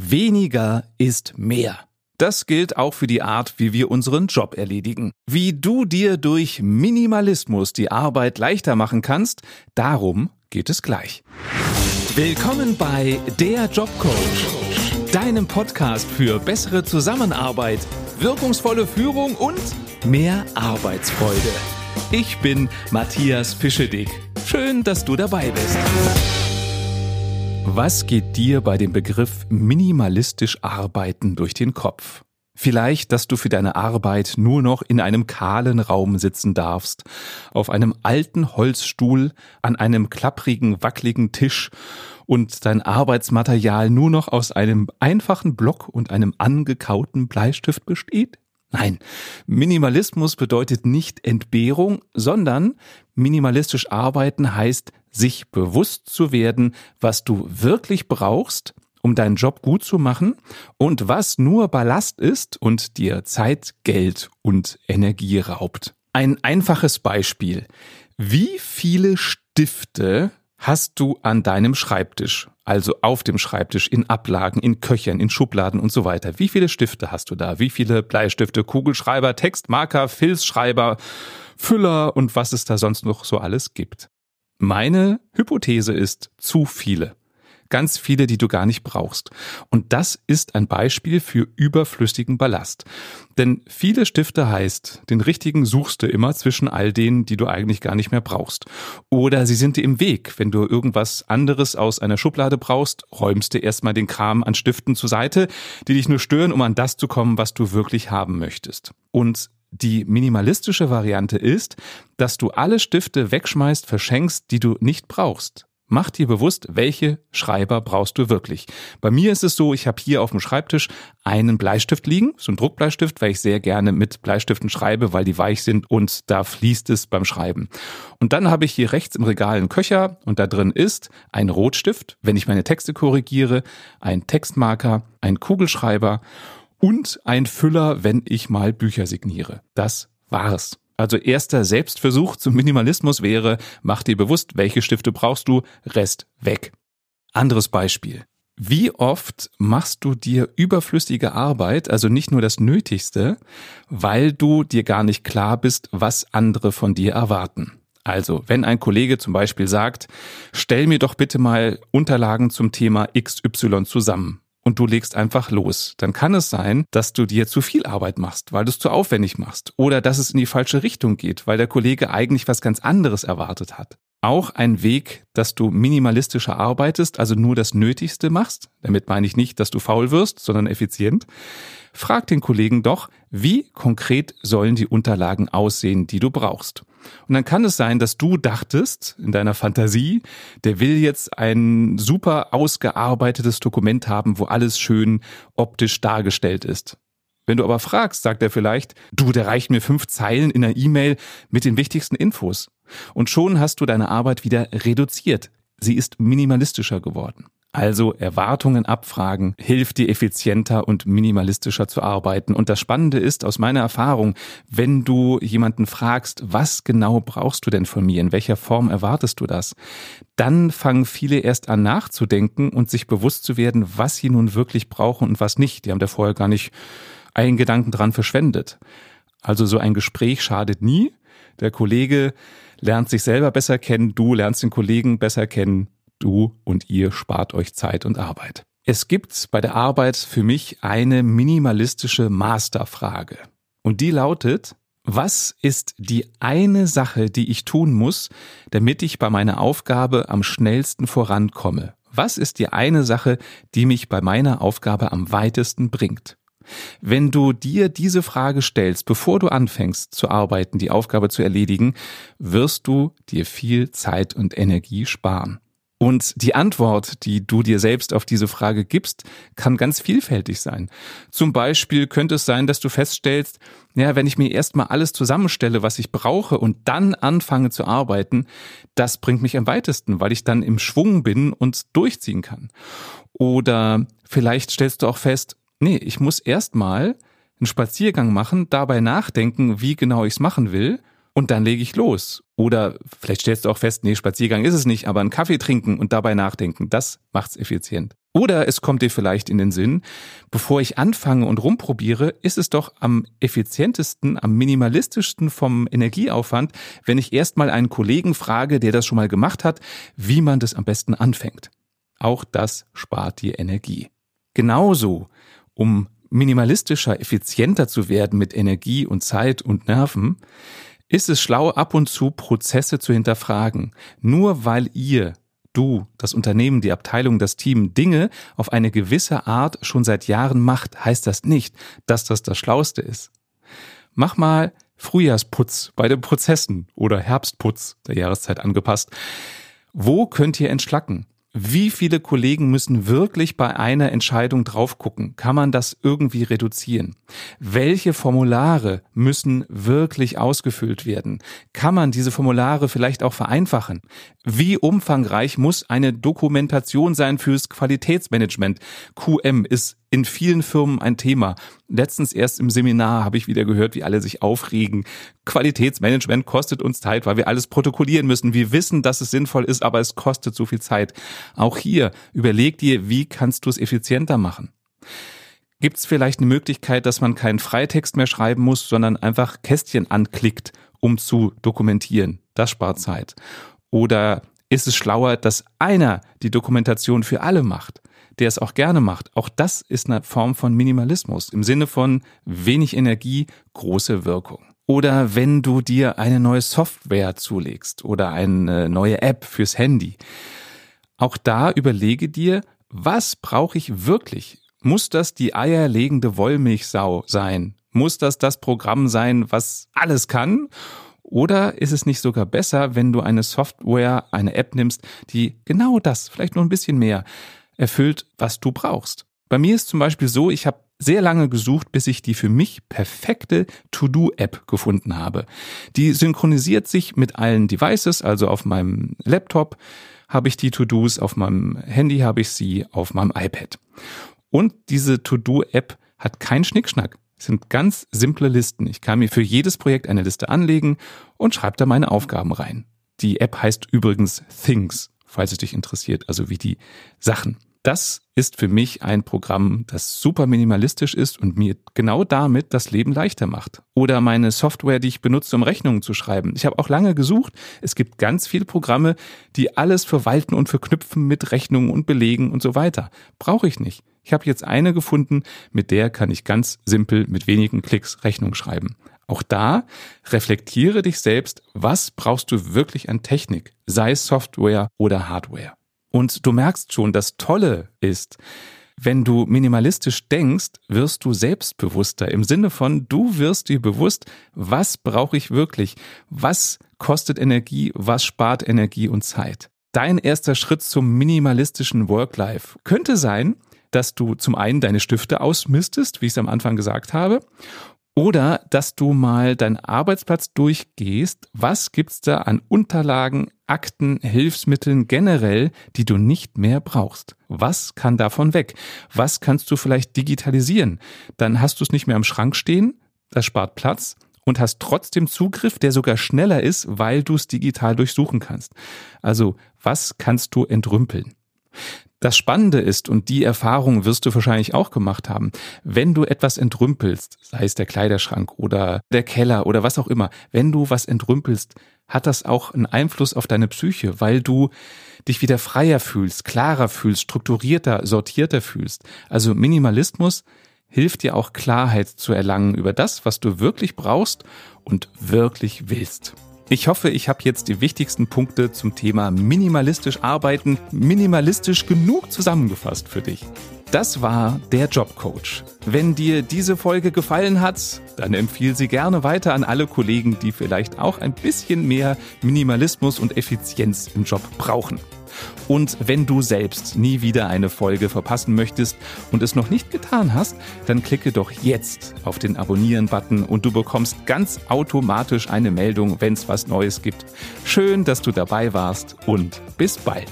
Weniger ist mehr. Das gilt auch für die Art, wie wir unseren Job erledigen. Wie du dir durch Minimalismus die Arbeit leichter machen kannst, darum geht es gleich. Willkommen bei Der Jobcoach, deinem Podcast für bessere Zusammenarbeit, wirkungsvolle Führung und mehr Arbeitsfreude. Ich bin Matthias Fischedick. Schön, dass du dabei bist. Was geht dir bei dem Begriff minimalistisch arbeiten durch den Kopf? Vielleicht, dass du für deine Arbeit nur noch in einem kahlen Raum sitzen darfst, auf einem alten Holzstuhl, an einem klapprigen, wackeligen Tisch und dein Arbeitsmaterial nur noch aus einem einfachen Block und einem angekauten Bleistift besteht? Nein, Minimalismus bedeutet nicht Entbehrung, sondern minimalistisch arbeiten heißt, sich bewusst zu werden, was du wirklich brauchst, um deinen Job gut zu machen und was nur Ballast ist und dir Zeit, Geld und Energie raubt. Ein einfaches Beispiel. Wie viele Stifte hast du an deinem Schreibtisch, also auf dem Schreibtisch, in Ablagen, in Köchern, in Schubladen und so weiter. Wie viele Stifte hast du da? Wie viele Bleistifte, Kugelschreiber, Textmarker, Filzschreiber, Füller und was es da sonst noch so alles gibt? Meine Hypothese ist zu viele ganz viele, die du gar nicht brauchst. Und das ist ein Beispiel für überflüssigen Ballast. Denn viele Stifte heißt, den richtigen suchst du immer zwischen all denen, die du eigentlich gar nicht mehr brauchst. Oder sie sind dir im Weg. Wenn du irgendwas anderes aus einer Schublade brauchst, räumst du erstmal den Kram an Stiften zur Seite, die dich nur stören, um an das zu kommen, was du wirklich haben möchtest. Und die minimalistische Variante ist, dass du alle Stifte wegschmeißt, verschenkst, die du nicht brauchst. Mach dir bewusst, welche Schreiber brauchst du wirklich. Bei mir ist es so, ich habe hier auf dem Schreibtisch einen Bleistift liegen, so ein Druckbleistift, weil ich sehr gerne mit Bleistiften schreibe, weil die weich sind und da fließt es beim Schreiben. Und dann habe ich hier rechts im Regal einen Köcher und da drin ist ein Rotstift, wenn ich meine Texte korrigiere, ein Textmarker, ein Kugelschreiber und ein Füller, wenn ich mal Bücher signiere. Das war's. Also erster Selbstversuch zum Minimalismus wäre, mach dir bewusst, welche Stifte brauchst du, Rest weg. Anderes Beispiel. Wie oft machst du dir überflüssige Arbeit, also nicht nur das Nötigste, weil du dir gar nicht klar bist, was andere von dir erwarten? Also, wenn ein Kollege zum Beispiel sagt, stell mir doch bitte mal Unterlagen zum Thema XY zusammen und du legst einfach los. Dann kann es sein, dass du dir zu viel Arbeit machst, weil du es zu aufwendig machst. Oder dass es in die falsche Richtung geht, weil der Kollege eigentlich was ganz anderes erwartet hat. Auch ein Weg, dass du minimalistischer arbeitest, also nur das Nötigste machst. Damit meine ich nicht, dass du faul wirst, sondern effizient. Frag den Kollegen doch, wie konkret sollen die Unterlagen aussehen, die du brauchst. Und dann kann es sein, dass du dachtest in deiner Fantasie, der will jetzt ein super ausgearbeitetes Dokument haben, wo alles schön optisch dargestellt ist. Wenn du aber fragst, sagt er vielleicht, du, der reicht mir fünf Zeilen in einer E-Mail mit den wichtigsten Infos. Und schon hast du deine Arbeit wieder reduziert. Sie ist minimalistischer geworden. Also Erwartungen abfragen hilft dir effizienter und minimalistischer zu arbeiten. Und das Spannende ist aus meiner Erfahrung, wenn du jemanden fragst, was genau brauchst du denn von mir, in welcher Form erwartest du das, dann fangen viele erst an nachzudenken und sich bewusst zu werden, was sie nun wirklich brauchen und was nicht. Die haben da vorher gar nicht einen Gedanken dran verschwendet. Also so ein Gespräch schadet nie. Der Kollege lernt sich selber besser kennen, du lernst den Kollegen besser kennen Du und ihr spart euch Zeit und Arbeit. Es gibt bei der Arbeit für mich eine minimalistische Masterfrage. Und die lautet, was ist die eine Sache, die ich tun muss, damit ich bei meiner Aufgabe am schnellsten vorankomme? Was ist die eine Sache, die mich bei meiner Aufgabe am weitesten bringt? Wenn du dir diese Frage stellst, bevor du anfängst zu arbeiten, die Aufgabe zu erledigen, wirst du dir viel Zeit und Energie sparen. Und die Antwort, die du dir selbst auf diese Frage gibst, kann ganz vielfältig sein. Zum Beispiel könnte es sein, dass du feststellst, ja, wenn ich mir erstmal alles zusammenstelle, was ich brauche und dann anfange zu arbeiten, das bringt mich am weitesten, weil ich dann im Schwung bin und durchziehen kann. Oder vielleicht stellst du auch fest, nee, ich muss erstmal einen Spaziergang machen, dabei nachdenken, wie genau ich es machen will und dann lege ich los. Oder vielleicht stellst du auch fest, nee, Spaziergang ist es nicht, aber einen Kaffee trinken und dabei nachdenken, das macht's effizient. Oder es kommt dir vielleicht in den Sinn, bevor ich anfange und rumprobiere, ist es doch am effizientesten, am minimalistischsten vom Energieaufwand, wenn ich erstmal einen Kollegen frage, der das schon mal gemacht hat, wie man das am besten anfängt. Auch das spart dir Energie. Genauso, um minimalistischer, effizienter zu werden mit Energie und Zeit und Nerven, ist es schlau, ab und zu Prozesse zu hinterfragen. Nur weil ihr du, das Unternehmen, die Abteilung, das Team Dinge auf eine gewisse Art schon seit Jahren macht, heißt das nicht, dass das das Schlauste ist. Mach mal Frühjahrsputz bei den Prozessen oder Herbstputz der Jahreszeit angepasst. Wo könnt ihr entschlacken? Wie viele Kollegen müssen wirklich bei einer Entscheidung drauf gucken? Kann man das irgendwie reduzieren? Welche Formulare müssen wirklich ausgefüllt werden? Kann man diese Formulare vielleicht auch vereinfachen? Wie umfangreich muss eine Dokumentation sein fürs Qualitätsmanagement? QM ist in vielen Firmen ein Thema. Letztens erst im Seminar habe ich wieder gehört, wie alle sich aufregen. Qualitätsmanagement kostet uns Zeit, weil wir alles protokollieren müssen. Wir wissen, dass es sinnvoll ist, aber es kostet so viel Zeit. Auch hier überleg dir, wie kannst du es effizienter machen? Gibt es vielleicht eine Möglichkeit, dass man keinen Freitext mehr schreiben muss, sondern einfach Kästchen anklickt, um zu dokumentieren? Das spart Zeit. Oder ist es schlauer, dass einer die Dokumentation für alle macht? der es auch gerne macht. Auch das ist eine Form von Minimalismus im Sinne von wenig Energie, große Wirkung. Oder wenn du dir eine neue Software zulegst oder eine neue App fürs Handy. Auch da überlege dir, was brauche ich wirklich? Muss das die eierlegende Wollmilchsau sein? Muss das das Programm sein, was alles kann? Oder ist es nicht sogar besser, wenn du eine Software, eine App nimmst, die genau das, vielleicht nur ein bisschen mehr, erfüllt, was du brauchst. Bei mir ist zum Beispiel so, ich habe sehr lange gesucht, bis ich die für mich perfekte To-Do-App gefunden habe. Die synchronisiert sich mit allen Devices, also auf meinem Laptop habe ich die To-Dos, auf meinem Handy habe ich sie, auf meinem iPad. Und diese To-Do-App hat keinen Schnickschnack. Es sind ganz simple Listen. Ich kann mir für jedes Projekt eine Liste anlegen und schreibe da meine Aufgaben rein. Die App heißt übrigens Things, falls es dich interessiert, also wie die Sachen das ist für mich ein Programm, das super minimalistisch ist und mir genau damit das Leben leichter macht. Oder meine Software, die ich benutze, um Rechnungen zu schreiben. Ich habe auch lange gesucht. Es gibt ganz viele Programme, die alles verwalten und verknüpfen mit Rechnungen und Belegen und so weiter. Brauche ich nicht. Ich habe jetzt eine gefunden, mit der kann ich ganz simpel mit wenigen Klicks Rechnung schreiben. Auch da reflektiere dich selbst, was brauchst du wirklich an Technik, sei es Software oder Hardware. Und du merkst schon, das Tolle ist, wenn du minimalistisch denkst, wirst du selbstbewusster im Sinne von, du wirst dir bewusst, was brauche ich wirklich, was kostet Energie, was spart Energie und Zeit. Dein erster Schritt zum minimalistischen Work-Life könnte sein, dass du zum einen deine Stifte ausmistest, wie ich es am Anfang gesagt habe, oder dass du mal deinen Arbeitsplatz durchgehst. Was gibt's da an Unterlagen, Akten, Hilfsmitteln generell, die du nicht mehr brauchst? Was kann davon weg? Was kannst du vielleicht digitalisieren? Dann hast du es nicht mehr am Schrank stehen. Das spart Platz und hast trotzdem Zugriff, der sogar schneller ist, weil du es digital durchsuchen kannst. Also, was kannst du entrümpeln? Das Spannende ist, und die Erfahrung wirst du wahrscheinlich auch gemacht haben, wenn du etwas entrümpelst, sei es der Kleiderschrank oder der Keller oder was auch immer, wenn du was entrümpelst, hat das auch einen Einfluss auf deine Psyche, weil du dich wieder freier fühlst, klarer fühlst, strukturierter, sortierter fühlst. Also Minimalismus hilft dir auch Klarheit zu erlangen über das, was du wirklich brauchst und wirklich willst. Ich hoffe, ich habe jetzt die wichtigsten Punkte zum Thema minimalistisch arbeiten, minimalistisch genug zusammengefasst für dich. Das war der Jobcoach. Wenn dir diese Folge gefallen hat, dann empfiehl sie gerne weiter an alle Kollegen, die vielleicht auch ein bisschen mehr Minimalismus und Effizienz im Job brauchen. Und wenn du selbst nie wieder eine Folge verpassen möchtest und es noch nicht getan hast, dann klicke doch jetzt auf den Abonnieren-Button und du bekommst ganz automatisch eine Meldung, wenn es was Neues gibt. Schön, dass du dabei warst und bis bald.